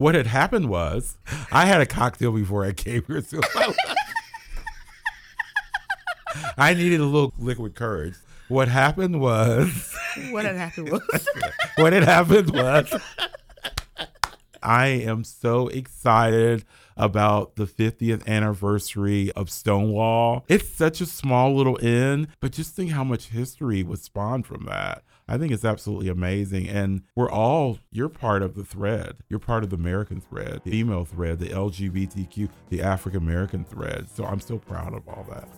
what had happened was I had a cocktail before I came here. So I needed a little liquid courage. What happened was What had happened was what had happened was I am so excited about the 50th anniversary of Stonewall. It's such a small little inn, but just think how much history was spawned from that. I think it's absolutely amazing. And we're all, you're part of the thread. You're part of the American thread, the female thread, the LGBTQ, the African American thread. So I'm so proud of all that.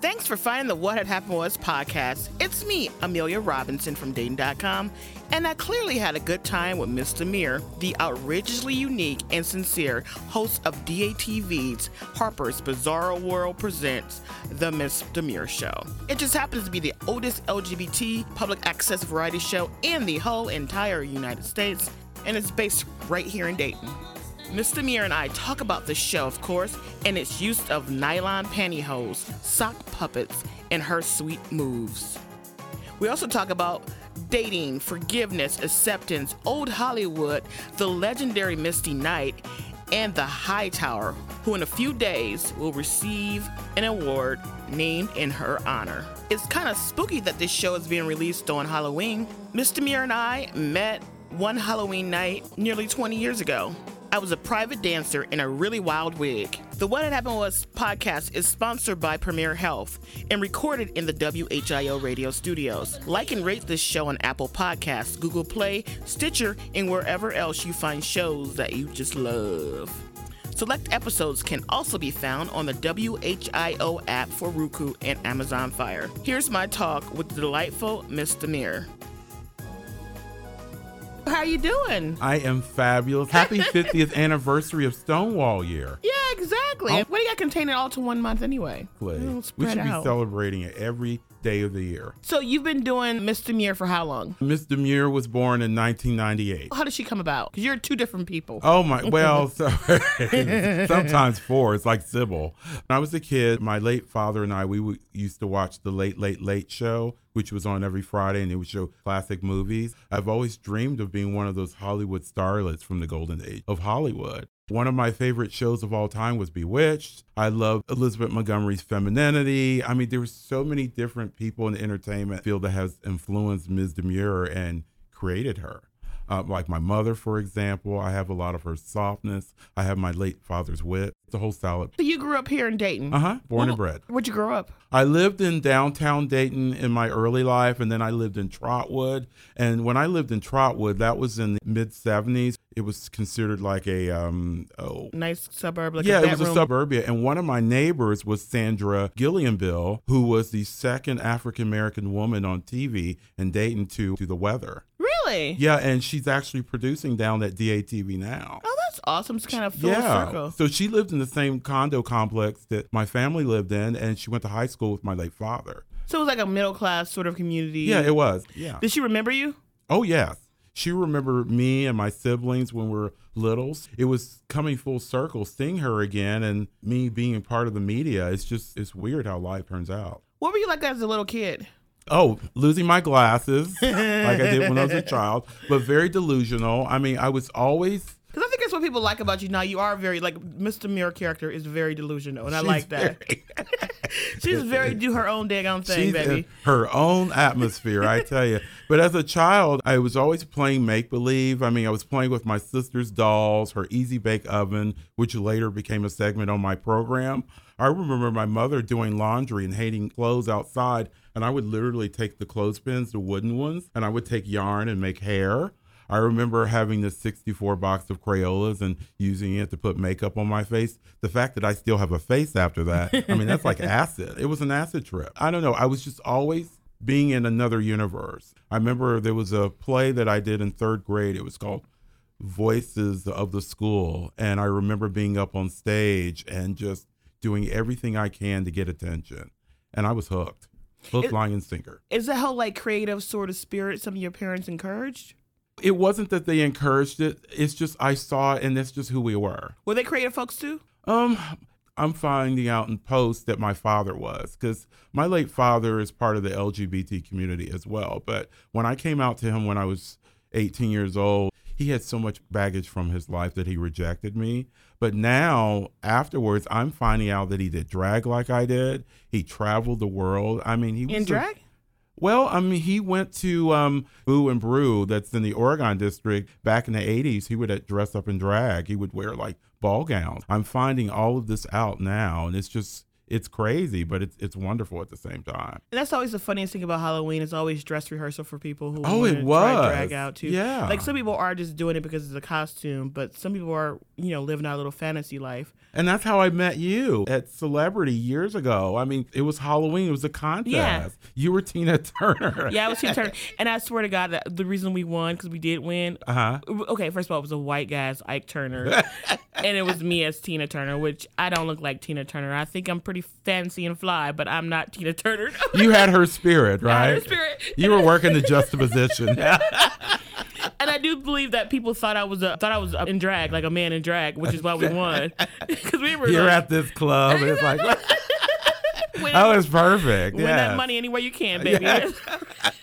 Thanks for finding the What Had Happened Was podcast. It's me, Amelia Robinson from Dayton.com, and I clearly had a good time with Miss Demure, the outrageously unique and sincere host of DATV's Harper's Bizarro World Presents The Miss Demure Show. It just happens to be the oldest LGBT public access variety show in the whole entire United States, and it's based right here in Dayton. Ms. Demure and I talk about the show, of course, and its use of nylon pantyhose, sock puppets, and her sweet moves. We also talk about dating, forgiveness, acceptance, old Hollywood, the legendary Misty Knight, and the Hightower, who in a few days will receive an award named in her honor. It's kind of spooky that this show is being released on Halloween. Ms. Demure and I met one Halloween night nearly 20 years ago. I was a private dancer in a really wild wig. The What Had Happened Was podcast is sponsored by Premier Health and recorded in the WHIO radio studios. Like and rate this show on Apple Podcasts, Google Play, Stitcher, and wherever else you find shows that you just love. Select episodes can also be found on the WHIO app for Roku and Amazon Fire. Here's my talk with the delightful Miss Demure. How you doing? I am fabulous. Happy 50th anniversary of Stonewall year. Yeah, exactly. Oh. What do you got contain it all to one month anyway? We should be celebrating it every day of the year. So you've been doing Miss Demure for how long? Miss Demure was born in 1998. How did she come about? Because you're two different people. Oh my, well, so, sometimes four. It's like Sybil. When I was a kid, my late father and I, we used to watch the Late, Late, Late Show, which was on every Friday and it would show classic movies. I've always dreamed of being one of those Hollywood starlets from the golden age of Hollywood. One of my favorite shows of all time was Bewitched. I love Elizabeth Montgomery's femininity. I mean, there were so many different people in the entertainment field that has influenced Ms. Demure and created her. Uh, like my mother, for example, I have a lot of her softness. I have my late father's wit. The whole salad. So you grew up here in Dayton. Uh huh. Born and bred. Where'd you grow up? I lived in downtown Dayton in my early life, and then I lived in Trotwood. And when I lived in Trotwood, that was in the mid 70s. It was considered like a, um, oh, Nice suburb, like yeah, it was a suburbia. And one of my neighbors was Sandra Gillianville, who was the second African American woman on TV in Dayton to, to the weather. Really? Yeah, and she's actually producing down at DATV now. Oh, that's awesome. It's kind of full yeah. circle. So she lived in the same condo complex that my family lived in, and she went to high school with my late father. So it was like a middle class sort of community. Yeah, it was. Yeah. Did she remember you? Oh, yes. She remembered me and my siblings when we were littles. It was coming full circle, seeing her again, and me being part of the media. It's just, it's weird how life turns out. What were you like as a little kid? Oh, losing my glasses like I did when I was a child, but very delusional. I mean, I was always Because I think that's what people like about you now. You are very like Ms. Demure character is very delusional, and I like that. very- She's very do her own daggone thing, She's baby. her own atmosphere, I tell you. But as a child, I was always playing make believe. I mean, I was playing with my sister's dolls, her easy bake oven, which later became a segment on my program. I remember my mother doing laundry and hating clothes outside, and I would literally take the clothespins, the wooden ones, and I would take yarn and make hair. I remember having this 64 box of Crayolas and using it to put makeup on my face. The fact that I still have a face after that, I mean, that's like acid. It was an acid trip. I don't know. I was just always being in another universe. I remember there was a play that I did in third grade. It was called Voices of the School. And I remember being up on stage and just doing everything I can to get attention. And I was hooked. Hook, It- line, and sinker. Is that whole like creative sort of spirit some of your parents encouraged? It wasn't that they encouraged it. It's just I saw it and that's just who we were. Were they creative folks too? Um, I'm finding out in post that my father was because my late father is part of the LGBT community as well. But when I came out to him when I was 18 years old, he had so much baggage from his life that he rejected me. But now, afterwards, I'm finding out that he did drag like I did. He traveled the world. I mean, he was In a- drag? well, I mean, he went to um, Boo and Brew, that's in the Oregon district. Back in the 80s, he would uh, dress up in drag. He would wear like ball gowns. I'm finding all of this out now, and it's just, it's crazy, but it's, it's wonderful at the same time. And that's always the funniest thing about Halloween is always dress rehearsal for people who Oh, it was. drag out too. Yeah. Like some people are just doing it because it's a costume, but some people are, you know, living our little fantasy life. And that's how I met you at Celebrity years ago. I mean, it was Halloween, it was a contest. Yeah. You were Tina Turner. Yeah, I was Tina Turner, and I swear to God, that the reason we won because we did win. Uh huh. Okay, first of all, it was a white guy as Ike Turner, and it was me as Tina Turner, which I don't look like Tina Turner. I think I'm pretty fancy and fly, but I'm not Tina Turner. You had her spirit, right? her spirit. You were working the juxtaposition. and I do believe that people thought I was a, thought I was in drag, like a man in drag, which is why we won. Because we were You're like, at this club, and it's like, oh, it's perfect. win yes. that money any way you can, uh, baby. that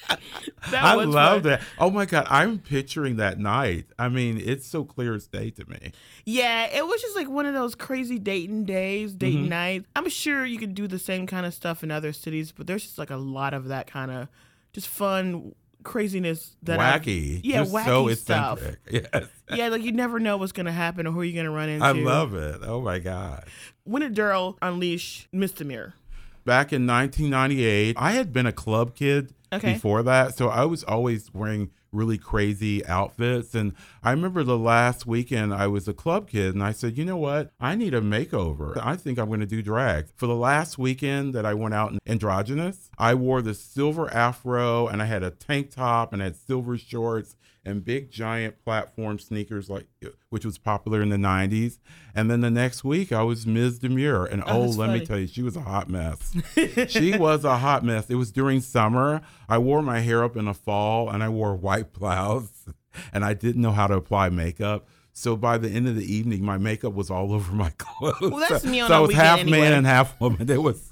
I love fun. that. Oh my God, I'm picturing that night. I mean, it's so clear as day to me. Yeah, it was just like one of those crazy dating days, dating Mm-hmm. nights. I'm sure you could do the same kind of stuff in other cities, but there's just like a lot of that kind of just fun craziness that I've- wacky. yeah, Just wacky so stuff. Yes. Yeah, like you never know what's gonna happen or who you're gonna run into. I love it. Oh my God. When did Daryl unleash Mr. Back in 1998, I had been a club kid Okay. before that. So I was always wearing really crazy outfits. And I remember the last weekend I was a club kid and I said, you know what? I need a makeover. I think I'm going to do drag. For the last weekend that I went out in androgynous, I wore the silver afro and I had a tank top and I had silver shorts and big giant platform sneakers like which was popular in the 90s and then the next week i was ms. Demure and Oh, oh, let funny. me tell you she was a hot mess. She was a hot mess. It was during summer. I wore my hair up in the fall and i wore white blouse and i didn't know how to apply makeup so by the end of the evening, my makeup was all over my clothes. Well, that's so, me on so I was half anyway. man and half woman. It was,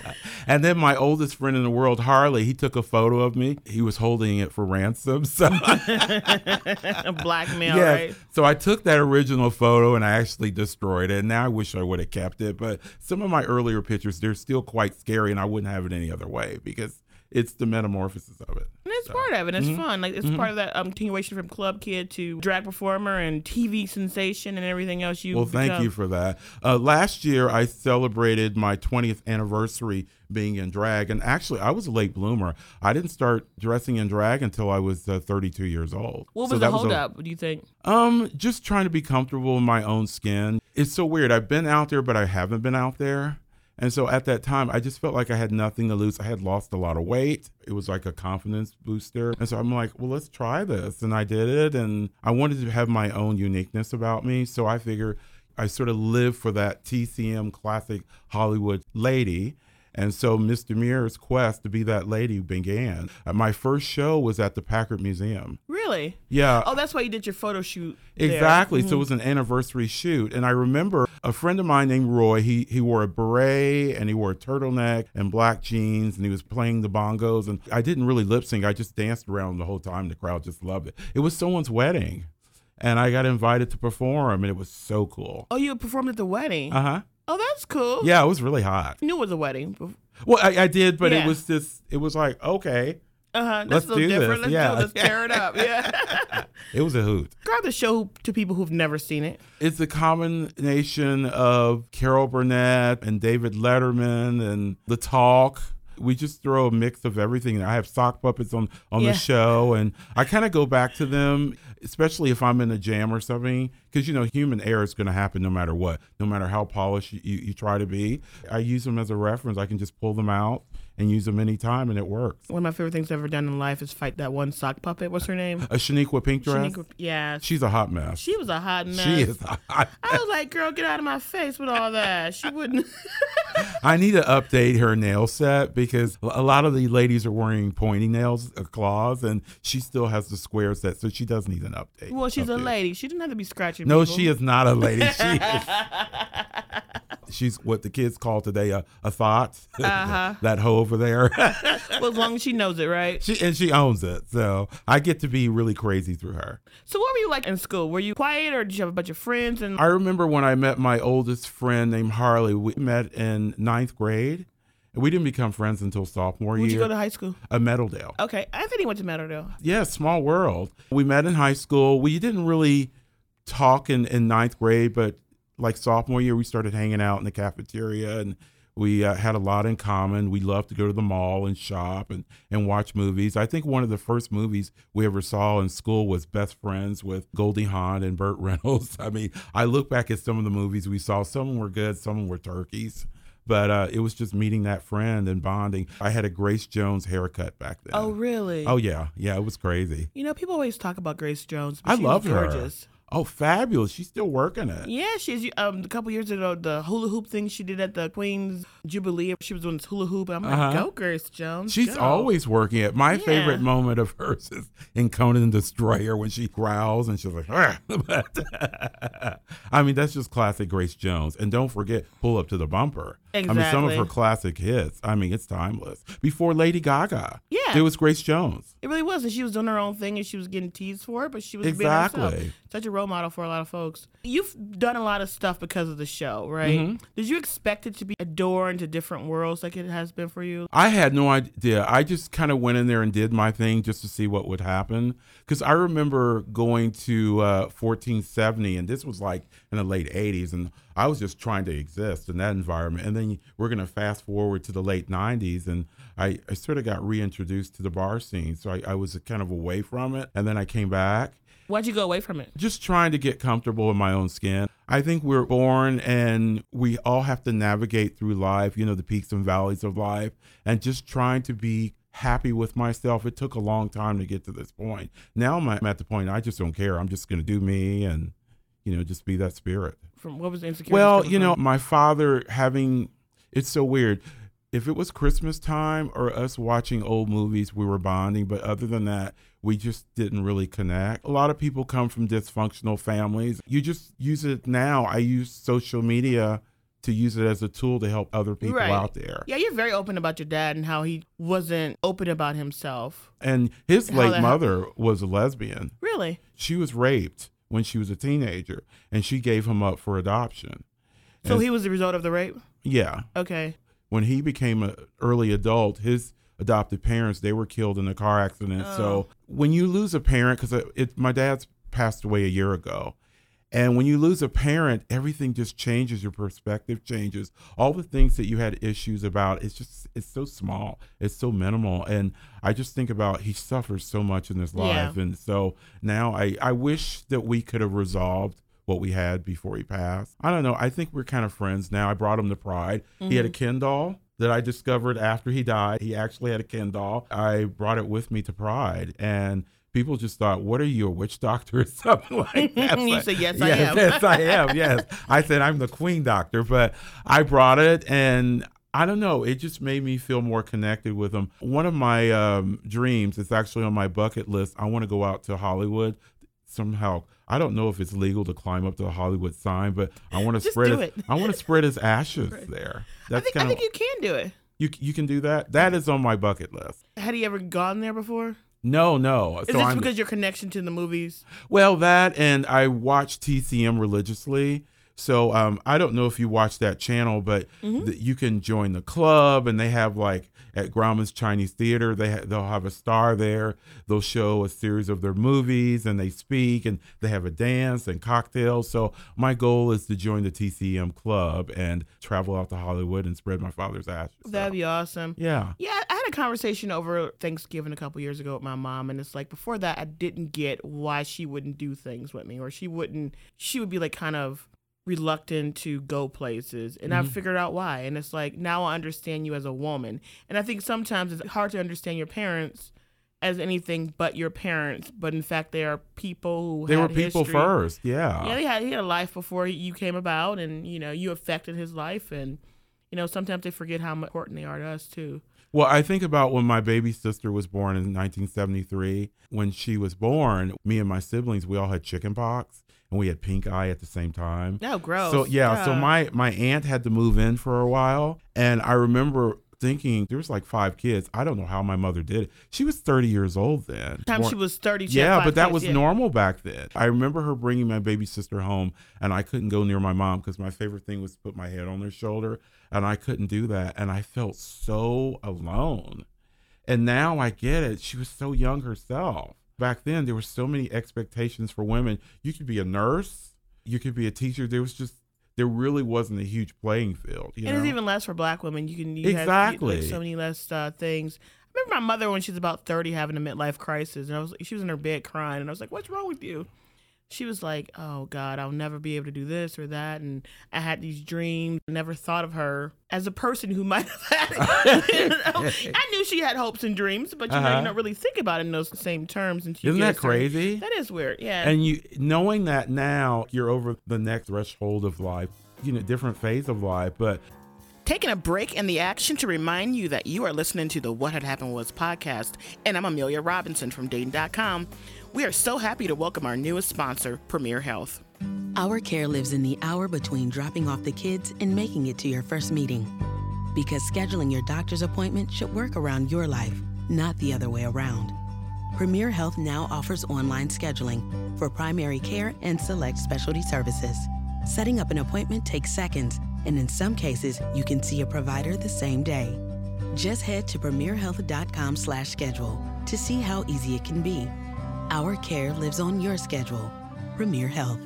and then my oldest friend in the world, Harley, he took a photo of me. He was holding it for ransom. So Blackmail, Yes. right? So I took that original photo and I actually destroyed it. And now I wish I would have kept it. But some of my earlier pictures, they're still quite scary, and I wouldn't have it any other way because it's the metamorphosis of it. And it's part of it. It's Mm-hmm. fun. Like it's part of that um, continuation from club kid to drag performer and TV sensation and everything else you. Well, thank become. you for that. Uh, last year, I celebrated my 20th anniversary being in drag. And actually, I was a late bloomer. I didn't start dressing in drag until I was uh, 32 years old. What So was the that hold a- up? Do you think? Um, just trying to be comfortable in my own skin. It's so weird. I've been out there, but I haven't been out there. And so at that time, I just felt like I had nothing to lose. I had lost a lot of weight. It was like a confidence booster. And so I'm like, well, let's try this. And I did it. And I wanted to have my own uniqueness about me. So I figure I sort of live for that TCM classic Hollywood lady. And so Ms. Demure's quest to be that lady began. Uh, my first show was at the Packard Museum. Really? Yeah. Oh, that's why you did your photo shoot. there. Exactly. Mm-hmm. So it was an anniversary shoot. And I remember a friend of mine named Roy, he, he wore a beret and he wore a turtleneck and black jeans and he was playing the bongos. And I didn't really lip sync, I just danced around the whole time. The crowd just loved it. It was someone's wedding. And I got invited to perform and it was so cool. Oh, you performed at the wedding. Uh huh. oh, that's cool. Yeah, it was really hot. You knew it was a wedding. Well, I, I did, but Yeah. it was just, it was like, okay, Uh huh. That's Let's a do different. this. Let's Yeah. do it. Let's tear it up. Yeah. it was a hoot. Grab the show to people who've never seen it. It's a combination of Carol Burnett and David Letterman and The Talk. We just throw a mix of everything. I have sock puppets on on Yeah. the show, and I kind of go back to them, especially if I'm in a jam or something, because you know human error is going to happen no matter what, no matter how polished you, you, you try to be. I use them as a reference. I can just pull them out and use them anytime, and it works. One of my favorite things I've ever done in life is fight that one sock puppet. What's her name? A Shaniqua pink dress. Shaniqua- yeah. She's a hot mess. She was a hot mess. She is hot. I was like, girl, get out of my face with all that. She wouldn't. I need to update her nail set because a lot of the ladies are wearing pointy nails, uh, claws, and she still has the square set, so she does need an update. well, she's a lady. She didn't have to be scratching No, people. she is not a lady. She is, she's what the kids call today a, a thought. Uh-huh. that hoe over there. well, as long as she knows it, right? she and she owns it. So I get to be really crazy through her. So, what were you like in school? Were you quiet, or did you have a bunch of friends? And I remember when I met my oldest friend named Harley. We met in ninth grade. And we didn't become friends until sophomore where'd year. you go to high school? a Meadowdale. Okay, Anthony went to Meadowdale. Yeah, small world. We met in high school. We didn't really talk in, in ninth grade, but like sophomore year, we started hanging out in the cafeteria and we uh, had a lot in common. We loved to go to the mall and shop and, and watch movies. I think one of the first movies we ever saw in school was Best Friends with Goldie Hawn and Burt Reynolds. I mean, I look back at some of the movies we saw. Some were good, some were turkeys. But uh, it was just meeting that friend and bonding. I had a Grace Jones haircut back then. Oh, really? Oh yeah, yeah, it was crazy. You know, people always talk about Grace Jones. I love her. gorgeous. Oh, fabulous! She's still working it. Yeah, she's um a couple years ago the hula hoop thing she did at the Queen's Jubilee. She was doing this hula hoop. I'm like, Uh-huh. go Grace Jones. She's go. always working it. My Yeah. favorite moment of hers is in Conan the Destroyer when she growls and she's like, "Ah." But, I mean, that's just classic Grace Jones. And don't forget, pull up to the bumper. I mean, some of her classic hits. I mean, it's timeless. Before Lady Gaga, Yeah. it was Grace Jones. It really was, and she was doing her own thing, and she was getting teased for it, but she was being herself. Exactly. Such a role model for a lot of folks. You've done a lot of stuff because of the show, right? Mm-hmm. Did you expect it to be a door into different worlds like it has been for you? I had no idea. I just kind of went in there and did my thing just to see what would happen. Because I remember going to uh, 1470, and this was like in the late 80s, and I was just trying to exist in that environment. And then we're going to fast forward to the late 90s, and I, I sort of got reintroduced to the bar scene. So I, I was kind of away from it. And then I came back Why'd you go away from it? just trying to get comfortable in my own skin. I think we're born and we all have to navigate through life, you know, the peaks and valleys of life, and just trying to be happy with myself. It took a long time to get to this point. Now I'm at the point I just don't care. I'm just going to do me and, you know, just be that spirit. From what was the insecurity? Well, you know, from? my father having it's so weird. If it was Christmas time or us watching old movies, we were bonding. But other than that, we just didn't really connect. A lot of people come from dysfunctional families. You just use it now. I use social media to use it as a tool to help other people Right. out there. Yeah, you're very open about your dad and how he wasn't open about himself. And his late mother was a lesbian. Really? She was raped when she was a teenager, and she gave him up for adoption. So And- he was the result of the rape? Yeah. Okay. when he became an early adult, his adopted parents they were killed in a car accident. So oh. when you lose a parent, because my dad's passed away a year ago, and when you lose a parent, everything just changes. Your perspective changes. All the things that you had issues about, it's just it's so small, it's so minimal, and I just think about he suffers so much in his Yeah. life, and so now I I wish that we could have resolved what we had before he passed. I don't know. I think we're kind of friends now. I brought him to Pride. He had a mm-hmm. Ken doll that I discovered after he died. He actually had a Ken doll. I brought it with me to Pride, and people just thought, "What are you, a witch doctor or something like that?" You said, "Yes, I yes, am." yes, I am. Yes, I said I'm the Queen Doctor, but I brought it and. I don't know. It just made me feel more connected with them. One of my um, dreams, it's actually on my bucket list. I want to go out to Hollywood somehow. I don't know if it's legal to climb up to the Hollywood sign, but I want to spread his, it. I want to spread his ashes there. I That's think, kind of think you can do it. you you can do that. That is on my bucket list. Had he ever gone there before? No, no. Is so this I'm because your connection to the movies? well that and I watch TCM religiously. So um, I don't know if you watch that channel, but Mm-hmm. th- you can join the club, and they have like at Grauman's Chinese Theater, they ha- they'll have a star there. They'll show a series of their movies, and they speak, and they have a dance and cocktails. So my goal is to join the TCM club and travel out to Hollywood and spread my father's ashes. That'd be awesome. yeah. Yeah, had a conversation over Thanksgiving a couple years ago with my mom, and it's like before that, I didn't get why she wouldn't do things with me, or she wouldn't. She would be like kind of reluctant to go places, and I mm-hmm. figured out why. And it's like now I understand you as a woman, and I think sometimes it's hard to understand your parents as anything but your parents, but in fact they are people who They were people history. first. Yeah. Yeah, he had he had a life before you came about, and you know you affected his life, and you know sometimes they forget how important they are to us too. Well, I think about when my baby sister was born in 1973. When she was born, me and my siblings, we all had chicken pox. and we had pink eye at the same time. Oh, gross. So yeah, so my my aunt had to move in for a while, and I remember thinking there was like five kids. I don't know how my mother did it. She was 30 years old then. time More- she was 30. she yeah, but that kids, was yeah. normal back then. I remember her bringing my baby sister home, and I couldn't go near my mom because my favorite thing was to put my head on her shoulder, and I couldn't do that, and I felt so alone. And now I get it. She was so young herself. Back then, there were so many expectations for women. You could be a nurse, you could be a teacher. There was just there really wasn't a huge playing field. You and it's even less for black women. You can you Exactly. you, like, so many less uh, things. I remember my mother when she was about thirty having a midlife crisis, and I was she was in her bed crying, and I was like, "What's wrong with you?" She was like, "Oh God, I'll never be able to do this or that," and I had these dreams. I never thought of her as a person who might have had. It. You know? I knew she had hopes and dreams, but you know, Uh-huh. you don't really think about it in those same terms. And Isn't that crazy? That is weird. Yeah. And you knowing that now you're over the next threshold of life, you know, different phase of life, but Taking a break in the action to remind you that you are listening to the What Had Happened Was podcast, and I'm Amelia Robinson from Dayton.com. We are so happy to welcome our newest sponsor, Premier Health. Our care lives in the hour between dropping off the kids and making it to your first meeting. Because scheduling your doctor's appointment should work around your life, not the other way around. Premier Health now offers online scheduling for primary care and select specialty services. Setting up an appointment takes seconds, and in some cases, you can see a provider the same day. Just head to premierhealth.com/schedule to see how easy it can be. Our care lives on your schedule. Premier Health.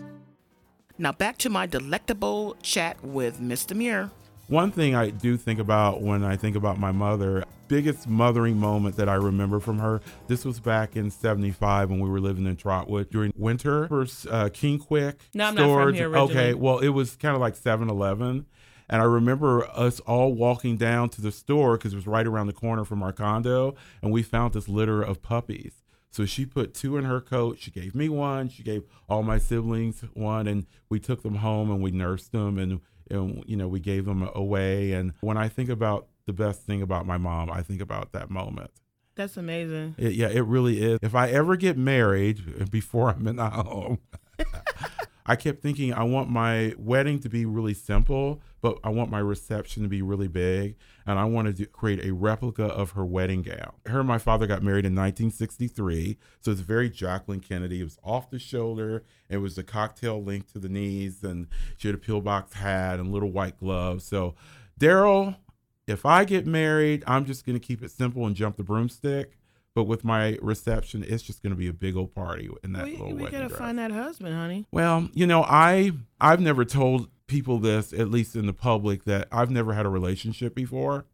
Now back to my delectable chat with Ms. Demure. One thing I do think about when I think about my mother, biggest mothering moment that I remember from her, this was back in 75 when we were living in Trotwood during winter. First, uh, King Kwik. No, I'm not from here originally. Okay, well, it was kind of like 7 Eleven. And I remember us all walking down to the store because it was right around the corner from our condo, and we found this litter of puppies. So she put two in her coat. She gave me one. She gave all my siblings one, and we took them home and we nursed them, and and you know we gave them away. And when I think about the best thing about my mom, I think about that moment. That's amazing. It, yeah, it really is. If I ever get married before I'm in the home, I kept thinking I want my wedding to be really simple, but I want my reception to be really big, and I wanted to create a replica of her wedding gown. Her and my father got married in 1963, so it's very Jacqueline Kennedy. It was off the shoulder. It was a cocktail length to the knees, and she had a pillbox hat and little white gloves. So, Daryl, if I get married, I'm just going to keep it simple and jump the broomstick. But with my reception, it's just going to be a big old party in that We, little we wedding gotta dress. find that husband, honey. Well, you know, I I've never told people this, at least in the public, that I've never had a relationship before.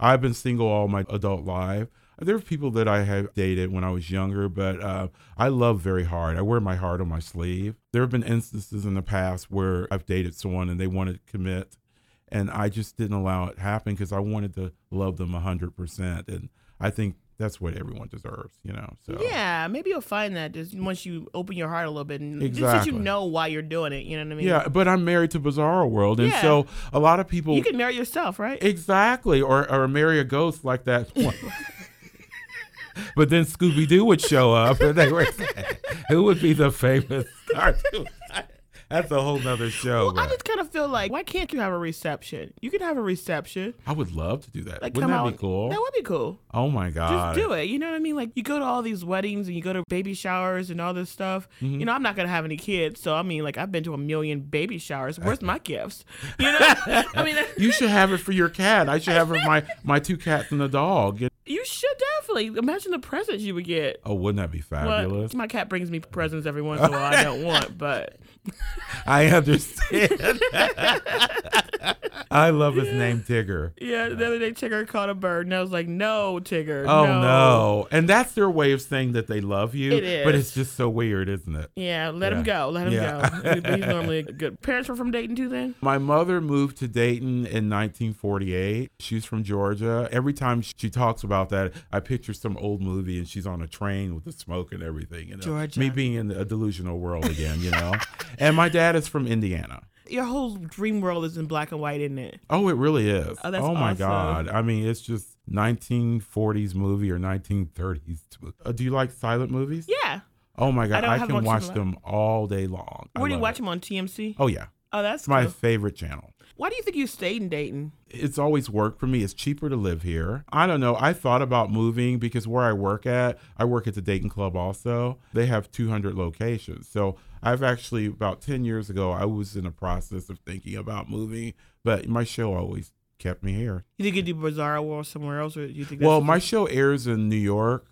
I've been single all my adult life. There are people that I have dated when I was younger, but uh, I love very hard. I wear my heart on my sleeve. There have been instances in the past where I've dated someone and they wanted to commit, and I just didn't allow it to happen because I wanted to love them hundred percent, and I think that's what everyone deserves, you know. So Yeah, maybe you'll find that just once you open your heart a little bit and just so you know why you're doing it. You know what I mean? Yeah, but I'm married to Bizarro World, and Yeah. so a lot of people You can marry yourself, right? exactly, or or marry a ghost like that. but then Scooby Doo would show up, and they were saying, who would be the famous cartoon? That's a whole nother show. well, I just kind of feel like, why can't you have a reception? You can have a reception. I would love to do that. Like, Wouldn't that out. be cool? That would be cool. oh my god! Just do it. You know what I mean? Like you go to all these weddings and you go to baby showers and all this stuff. Mm-hmm. You know, I'm not gonna have any kids, so I mean, like I've been to a million baby showers. Where's my gifts? You know, I mean, You should have it for your cat. I should have it for my my two cats and a dog. You should definitely imagine the presents you would get. Oh, wouldn't that be Well, fabulous? my cat brings me presents every once in a while I don't want, but I understand. I love his name Tigger. Yeah, the other day Tigger caught a bird and I was like, no, Tigger. Oh no. no. And that's their way of saying that they love you. It But it's just so weird, isn't it? Yeah, let him go. Let him Yeah. go. He- He's normally good. Parents were from Dayton too then? My mother moved to Dayton in 1948. She's from Georgia. Every time she talks about that, I picture some old movie and she's on a train with the smoke and everything. You know, Georgia. me being in a delusional world again. You know, and my dad is from Indiana. Your whole dream world is in black and white, isn't it? Oh, it really is. Oh, that's my awesome. God. I mean, it's just 1940s movie or 1930s. Uh, do you like silent movies? Yeah. Oh my god, don't I, can watch them all day long. I Where do you watch it. them on TMC? Oh yeah, Oh, that's it's my cool. favorite channel. Why do you think you stayed in Dayton? It's always worked for me. It's cheaper to live here. I don't know. I thought about moving because where I work at, I work at the Dayton Club also. They have 200 locations. So I've actually, about 10 years ago, I was in the process of thinking about moving, but my show always kept me here. You think you do Bizarro World somewhere else, or you think? Well, my show airs in New York.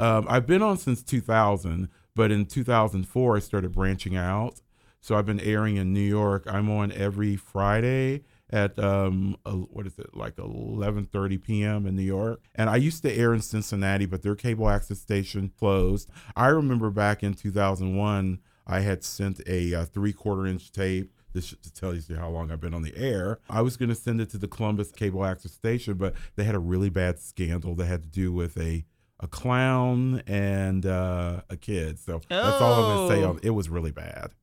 Um, I've been on since 2000, but in 2004 I started branching out. So I've been airing in New York. I'm on every Friday at um what is it like 11:30 p.m. in New York. And I used to air in Cincinnati, but their cable access station closed. I remember back in 2001, I had sent a uh, three-quarter inch tape this should to tell you how long I've been on the air. I was going to send it to the Columbus cable access station, but they had a really bad scandal that had to do with a a clown and uh, a kid. So that's all I'm going to say. Oh. On, it was really bad.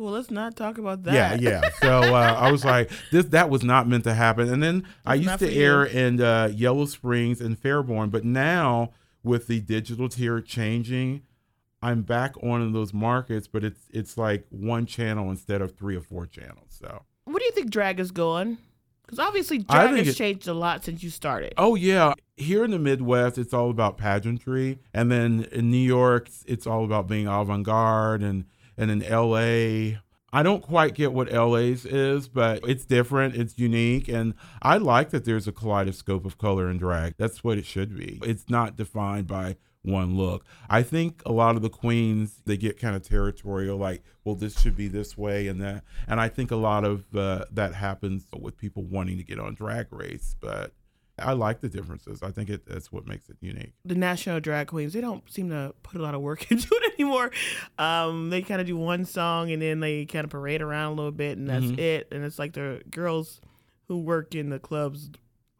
Well, let's not talk about that. Yeah, yeah. So uh, I was like, this that was not meant to happen. And then I used to for you. air in uh, Yellow Springs and Fairborn, but now with the digital tier changing, I'm back on in those markets, but it's it's like one channel instead of three or four channels. So what do you think drag is going? Because obviously drag has it- changed a lot since you started. Oh yeah, here in the Midwest, it's all about pageantry, and then in New York, it's- it's all about being avant-garde, and and in LA, I don't quite get what LA's is, but it's different, it's unique, and I like that there's a kaleidoscope of color and drag. That's what it should be. It's not defined by one look. I think a lot of the queens they get kind of territorial, like, well, this should be this way and that, and I think a lot of uh, that happens with people wanting to get on Drag Race, but. I like the differences. I think it, that's what makes it unique. the national drag queens they don't seem to put a lot of work into it anymore um they kind of do one song and then they kind of parade around a little bit and that's Mhm. it and it's like the girls who work in the clubs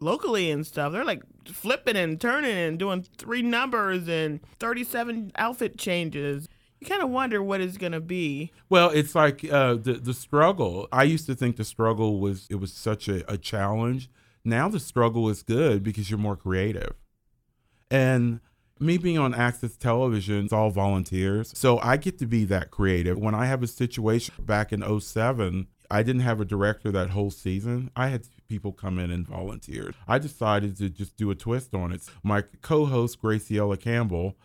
locally and stuff they're like flipping and turning and doing three numbers and 37 outfit changes you kind of wonder what it's gonna be Well, it's like uh, the the struggle. I used to think the struggle was it was such a, a challenge. Now the struggle is good because you're more creative. And me being on Access Television, it's all volunteers. So I get to be that creative. When I have a situation back in 07, I didn't have a director that whole season. I had people come in and volunteer. I decided to just do a twist on it. My co-host Graciela Campbell,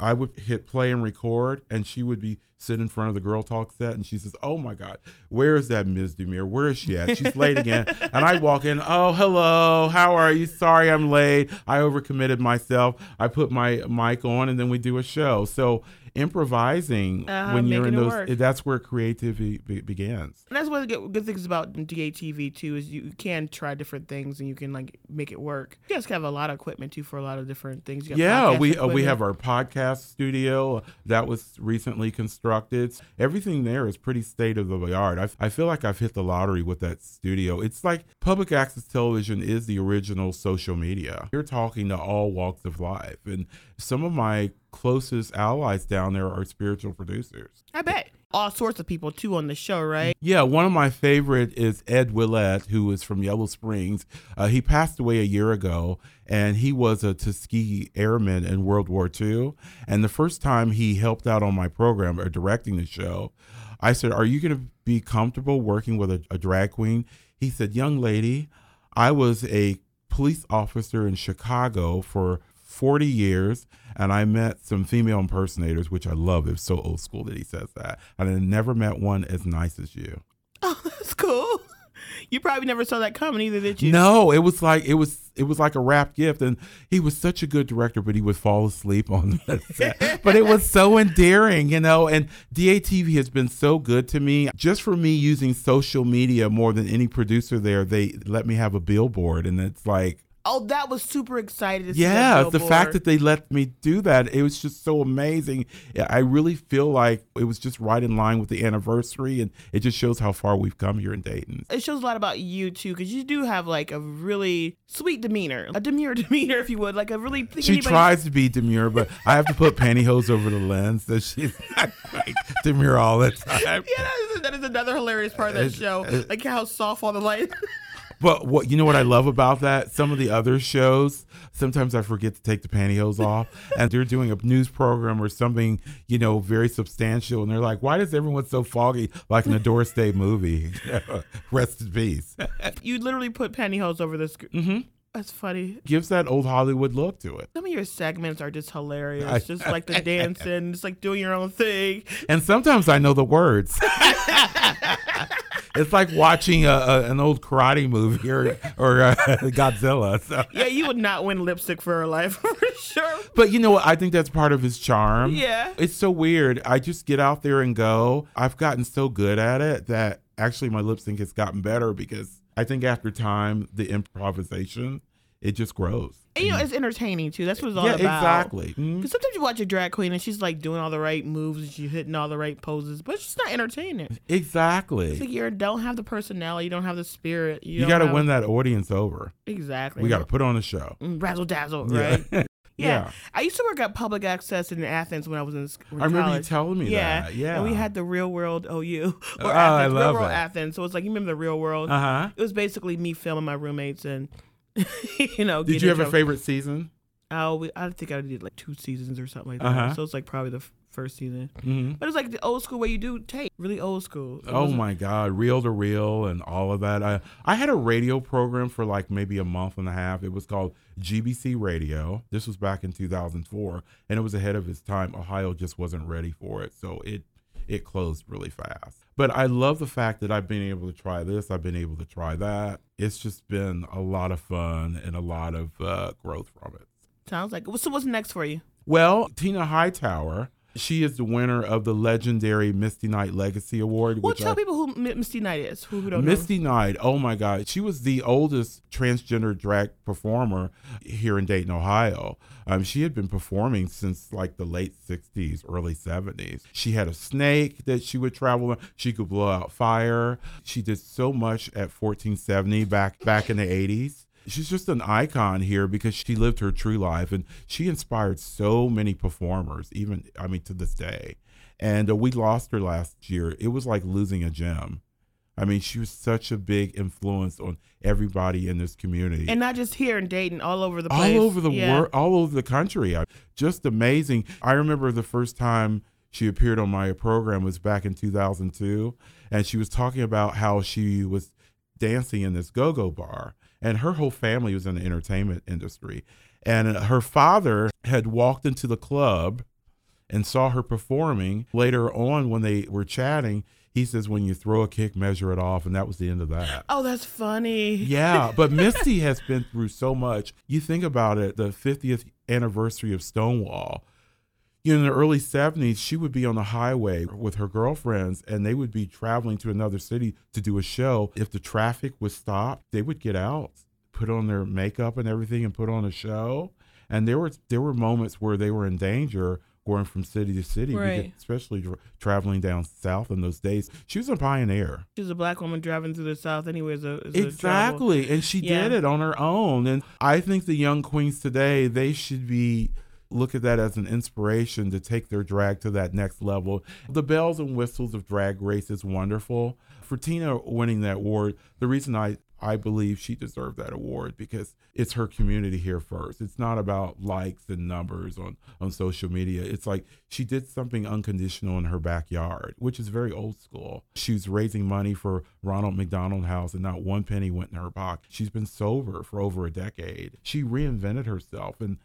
I would hit play and record, and she would be sitting in front of the Girl Talk set, and she says, "Oh my God, where is that Ms. Demure? Where is she at? She's late again." and I walk in, "Oh, hello, how are you? Sorry, I'm late. I overcommitted myself. I put my mic on, and then we do a show." So improvising Uh-huh, when you're in making it those, work. that's where creativity be- begins. And that's one of the good, good things about DATV too is you can try different things and you can like make it work. You guys have a lot of equipment too for a lot of different things. You Yeah, we uh, we have our podcast studio that was recently constructed. Everything there is pretty state of the art. I, I feel like I've hit the lottery with that studio. It's like public access television is the original social media. You're talking to all walks of life, and some of my closest allies down there are spiritual producers. I bet all sorts of people too on the show, right? Yeah, one of my favorite is Ed Willett, who is from Yellow Springs. Uh, he passed away a year ago, and he was a Tuskegee Airman in World War II. And the first time he helped out on my program or directing the show, I said, "Are you going to be comfortable working with a, a drag queen?" He said, "Young lady, I was a police officer in Chicago for 40 years and I met some female impersonators, which I love. It's so old school that he says that. And I never met one as nice as you. Oh, that's cool. You probably never saw that coming either, did you? No, it was like it was it was like a rap gift, and he was such a good director, but he would fall asleep on the set. but it was so endearing, you know. And DATV has been so good to me. Just for me using social media more than any producer there, they let me have a billboard, and it's like Oh, that was super excited. To yeah, that the fact that they let me do that, it was just so amazing. I really feel like it was just right in line with the anniversary, and it just shows how far we've come here in Dayton. it shows a lot about you too, because you do have like a really sweet demeanor, a demure demeanor, if you would, like a really. She anybody- tries to be demure, but I have to put pantyhose over the lens, so she's not quite demure all the time. Yeah, that is, that is another hilarious part of that show. it- Like how soft all the light. But what you know what I love about that? Some of the other shows, sometimes I forget to take the pantyhose off, and they're doing a news program or something, you know, very substantial, and they're like, "Why is everyone so foggy, like in a Doris Day movie?" Rest in peace. You literally put pantyhose over this. Mm-hmm. That's funny. Gives that old Hollywood look to it. Some of your segments are just hilarious. Just like the dancing, just like doing your own thing. And sometimes I know the words. It's like watching a, a, an old karate movie or, or uh, Godzilla. So. Yeah, you would not win lip sync for her life for sure. But you know what? I think that's part of his charm. Yeah. It's so weird. I just get out there and go. I've gotten so good at it that actually my lip sync has gotten better because I think after time, the improvisation, it just grows. And you know, it's entertaining too. That's what it's all yeah, about. exactly. Because sometimes you watch a drag queen and she's like doing all the right moves and she's hitting all the right poses, but it's just not entertaining. Exactly. It's like you don't have the personality, you don't have the spirit. You, you got to have- win that audience over. Exactly. We got to put on a show. Mm, razzle dazzle, right? Yeah. Yeah. I used to work at public access in Athens when I was in, sc- in I remember you telling me yeah. that. Yeah. And we had the real world OU. Or Oh, Athens, I real world. Athens. So it's like, you remember the real world? Uh huh. It was basically me filming my roommates and, you know, Did you have a favorite season? Oh, we, I think I did like two seasons or something like that. Uh-huh. So it's like probably the f- first season. hmm But it's like the old school way you do tape, really old school. It Oh my God, reel to reel and all of that. I I had a radio program for like maybe a month and a half. It was called GBC Radio. This was back in 2004, and it was ahead of its time. Ohio just wasn't ready for it, so it it closed really fast. But I love the fact that I've been able to try this. I've been able to try that. It's just been a lot of fun and a lot of uh, growth from it. Sounds like. So what's next for you? Well, Tina Hightower. She is the winner of the legendary Misty Knight Legacy Award. Well, which tell I- people who M- Misty Knight is. Who, who don't know. Misty Knight, oh my God. She was the oldest transgender drag performer here in Dayton, Ohio. Um, she had been performing since like the late 60s, early 70s. She had a snake that she would travel on. She could blow out fire. She did so much at 1470 back back in the 80s. She's just an icon here because she lived her true life and she inspired so many performers, even, I mean, to this day. And uh, we lost her last year. It was like losing a gem. I mean, she was such a big influence on everybody in this community. And not just here in Dayton, all over the all over the Yeah. world, all over the country. Just amazing. I remember the first time she appeared on my program was back in 2002, and she was talking about how she was dancing in this go-go bar, and her whole family was in the entertainment industry, and her father had walked into the club and saw her performing. Later on, when they were chatting, he says, "When you throw a kick, measure it off," and that was the end of that. Oh, that's funny. Yeah, but Misty has been through so much. You think about it, the 50th anniversary of Stonewall. You know, in the early 70s, she would be on the highway with her girlfriends and they would be traveling to another city to do a show. If the traffic was stopped, they would get out, put on their makeup and everything and put on a show. And there were there were moments where they were in danger going from city to city, because- Right. especially dr- traveling down south in those days. She was a pioneer. She's a black woman driving through the South anyway. Is a, is a. Exactly. And she Yeah. did it on her own. And I think the young queens today, they should be look at that as an inspiration to take their drag to that next level. The bells and whistles of drag race is wonderful. For Tina winning that award, the reason I I believe she deserved that award because it's her community here first. It's not about likes and numbers on, on social media. It's like she did something unconditional in her backyard, which is very old school. She was raising money for Ronald McDonald House and not one penny went in her pocket. She's been sober for over a decade. She reinvented herself and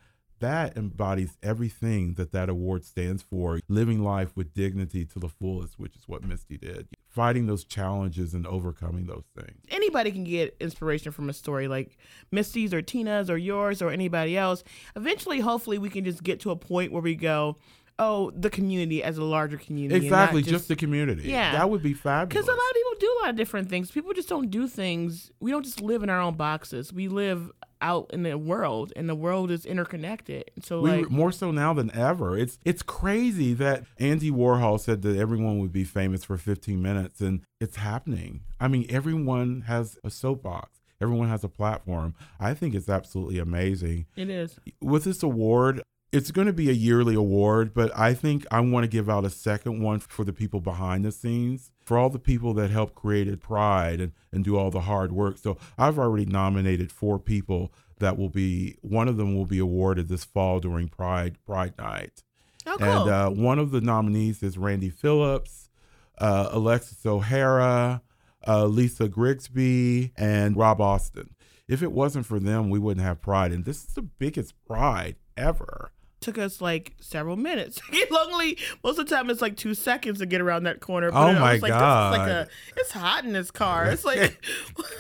that embodies everything that that award stands for living life with dignity to the fullest which is what misty did fighting those challenges and overcoming those things anybody can get inspiration from a story like Misty's or Tina's or yours or anybody else. Eventually, hopefully, we can just get to a point where we go, oh, the community as a larger community. exactly just, the community Yeah. that would be fabulous Because a lot of people do a lot of different things. People just don't do things. We don't just live in our own boxes. We live out in the world, and the world is interconnected. So, we, like, more so now than ever. It's it's crazy that Andy Warhol said that everyone would be famous for 15 minutes, and it's happening. I mean, everyone has a soapbox. Everyone has a platform. I think it's absolutely amazing. it is. with this award, It's going to be a yearly award, but I think I want to give out a second one for the people behind the scenes, for all the people that helped created Pride and, and do all the hard work. So I've already nominated four people that will be, one of them will be awarded this fall during Pride Pride Night. Oh, cool. And uh, one of the nominees is Randy Phillips, uh, Alexis O'Hara, uh, Lisa Grigsby, and Rob Austin. If it wasn't for them, we wouldn't have Pride. And this is the biggest Pride ever. Took us like several minutes. Only most of the time it's like two seconds to get around that corner. Oh, I my was like, God. Like a, it's hot in this car. It's like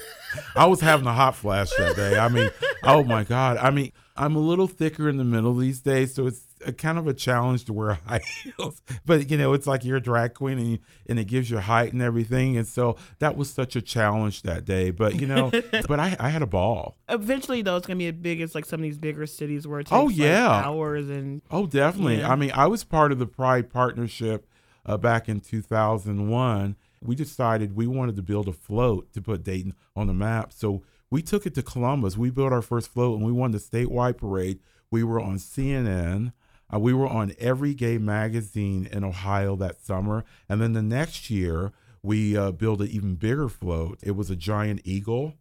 I was having a hot flash that day. I mean, oh my God. I mean, I'm a little thicker in the middle these days, so it's a kind of a challenge to wear high heels. But you know, it's like you're a drag queen and you, and it gives you height and everything. And so that was such a challenge that day. But you know, but I, I had a ball. eventually though it's gonna be as big as like some of these bigger cities where it takes Oh, like, yeah. hours and Oh, definitely. Yeah. I mean, I was part of the Pride Partnership uh, back in 2001. We decided we wanted to build a float to put Dayton on the map. So we took it to Columbus. We built our first float and we won the statewide parade. We were on CNN. Uh, we were on every gay magazine in Ohio that summer. And then the next year, we uh, built an even bigger float. It was a giant eagle.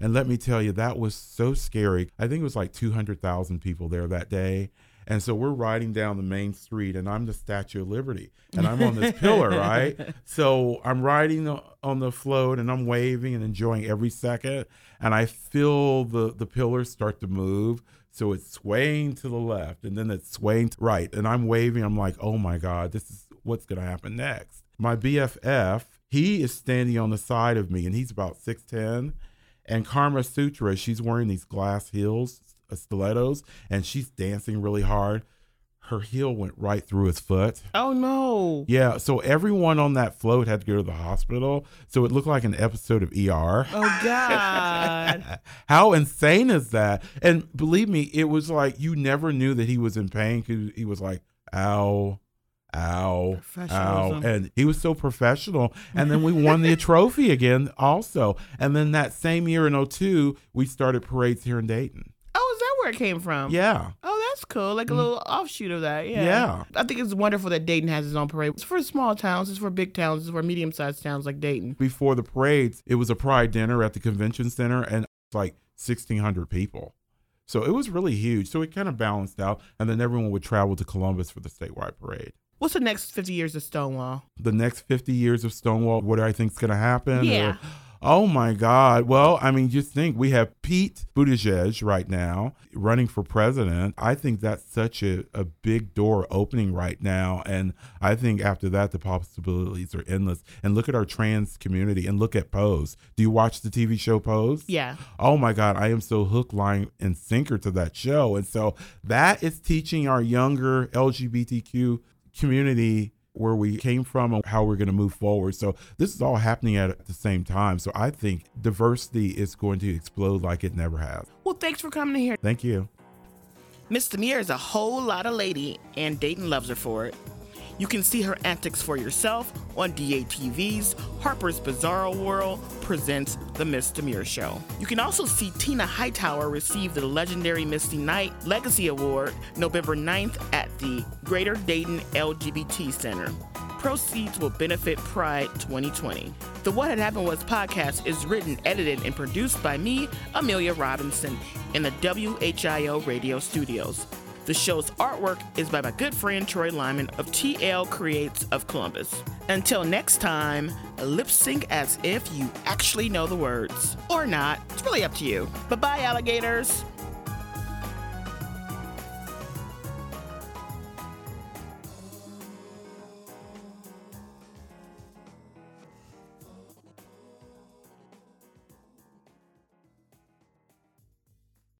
And let me tell you, that was so scary. I think it was like 200,000 people there that day. And so we're riding down the main street, and I'm the Statue of Liberty, and I'm on this pillar, right? So I'm riding on the float, and I'm waving and enjoying every second. And I feel the the pillars start to move. So it's swaying to the left, and then it's swaying to right. And I'm waving. I'm like, oh my God, this is what's going to happen next. My BFF, he is standing on the side of me, and he's about 6'10. And Karma Sutra, she's wearing these glass heels, uh, stilettos, and she's dancing really hard. Her heel went right through his foot. oh no. Yeah, so everyone on that float had to go to the hospital. So it looked like an episode of ER. Oh God. How insane is that? And believe me, it was like you never knew that he was in pain because he was like, ow, ow, ow. And he was so professional. And then we won the trophy again, also. And then that same year in 02, we started parades here in Dayton. oh, is that where it came from? Yeah. Oh, that's cool. Like a mm. little offshoot of that. Yeah. Yeah. I think it's wonderful that Dayton has its own parade. It's for small towns, it's for big towns, it's for medium sized towns like Dayton. Before the parades, it was a pride dinner at the convention center and it's like 1,600 people. So it was really huge. So it kind of balanced out. And then everyone would travel to Columbus for the statewide parade. What's the next 50 years of Stonewall? the next 50 years of Stonewall, what do I think is going to happen? Yeah. Or- oh my God. Well, I mean, just think we have Pete Buttigieg right now running for president. I think that's such a, a big door opening right now. And I think after that, the possibilities are endless. And look at our trans community and look at Pose. Do you watch the TV show Pose? Yeah. Oh my God, I am so hook, line, and sinker to that show. And so that is teaching our younger LGBTQ community where we came from and how we're going to move forward. So this is all happening at the same time. So I think diversity is going to explode like it never has. Well, thanks for coming here. Thank you. Miss Demure is a whole lot of lady, and Dayton loves her for it. You can see her antics for yourself on DATV's Harper's Bizarro World presents The Miss Demure Show. You can also see Tina Hightower receive the legendary Misty Knight Legacy Award November 9th at the Greater Dayton LGBT Center. Proceeds will benefit Pride 2020. The What Had Happened Was podcast is written, edited, and produced by me, Amelia Robinson, in the WHIO radio studios. The show's artwork is by my good friend Troy Lyman of TL Creates of Columbus. Until next time, lip sync as if you actually know the words. Or not. It's really up to you. Bye bye, alligators.